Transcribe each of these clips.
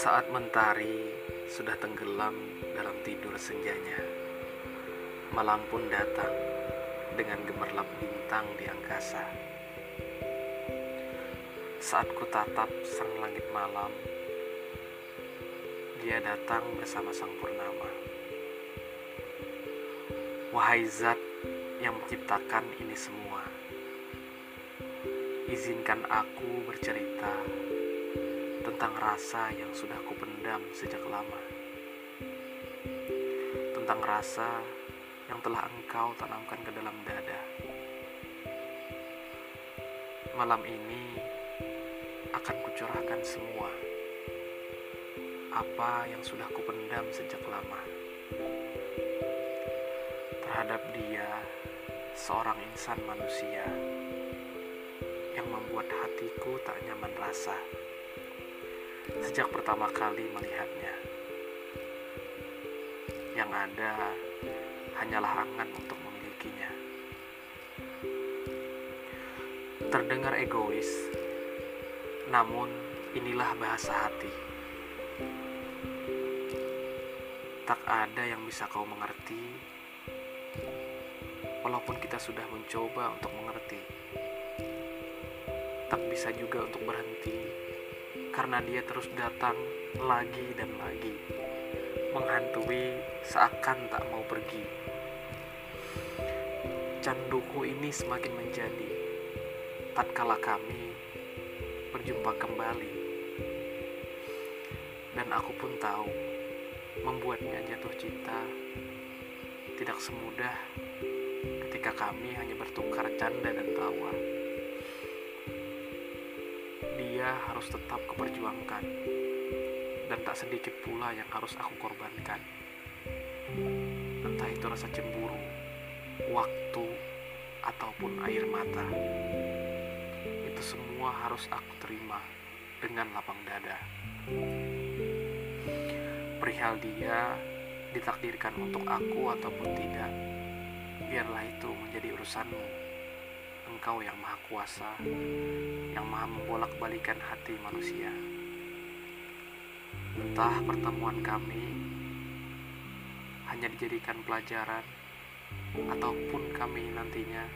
Saat mentari sudah tenggelam dalam tidur senjanya, malam pun datang dengan gemerlap bintang di angkasa. Saat ku tatap sang langit malam, dia datang bersama sang purnama. Wahai zat yang menciptakan ini semua, izinkan aku bercerita tentang rasa yang sudah kupendam sejak lama. Tentang rasa yang telah engkau tanamkan ke dalam dada. Malam ini akan kucurahkan semua apa yang sudah kupendam sejak lama. Terhadap dia, seorang insan manusia yang membuat hatiku tak nyaman rasa sejak pertama kali melihatnya. Yang ada hanyalah angan untuk memilikinya. Terdengar egois, namun inilah bahasa hati. Tak ada yang bisa kau mengerti, walaupun kita sudah mencoba untuk mengerti. Tak bisa juga untuk berhenti karena dia terus datang lagi dan lagi, menghantui seakan tak mau pergi. Canduku ini semakin menjadi tatkala kami berjumpa kembali. Dan aku pun tahu membuatnya jatuh cinta tidak semudah ketika kami hanya bertukar canda dan tawa dia harus tetap kuperjuangkan. Dan tak sedikit pula yang harus aku korbankan. Entah itu rasa cemburu waktu ataupun air mata. Itu semua harus aku terima dengan lapang dada. Perihal dia ditakdirkan untuk aku ataupun tidak biarlah itu menjadi urusanmu Engkau yang maha kuasa, yang maha membolak-balikan hati manusia. Entah pertemuan kami hanya dijadikan pelajaran, ataupun kami nantinya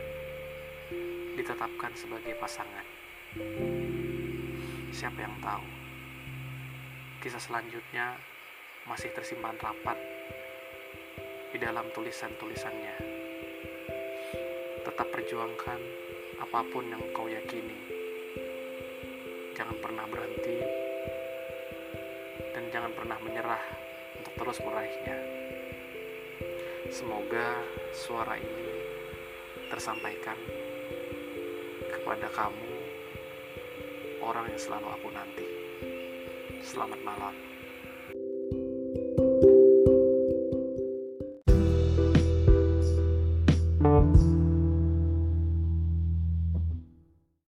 ditetapkan sebagai pasangan. Siapa yang tahu? Kisah selanjutnya masih tersimpan rapat di dalam tulisan-tulisannya. Tetap perjuangkan apa pun yang kau yakini. Jangan pernah berhenti dan jangan pernah menyerah untuk terus meraihnya. Semoga suara ini tersampaikan kepada kamu, orang yang selalu aku nanti. Selamat malam.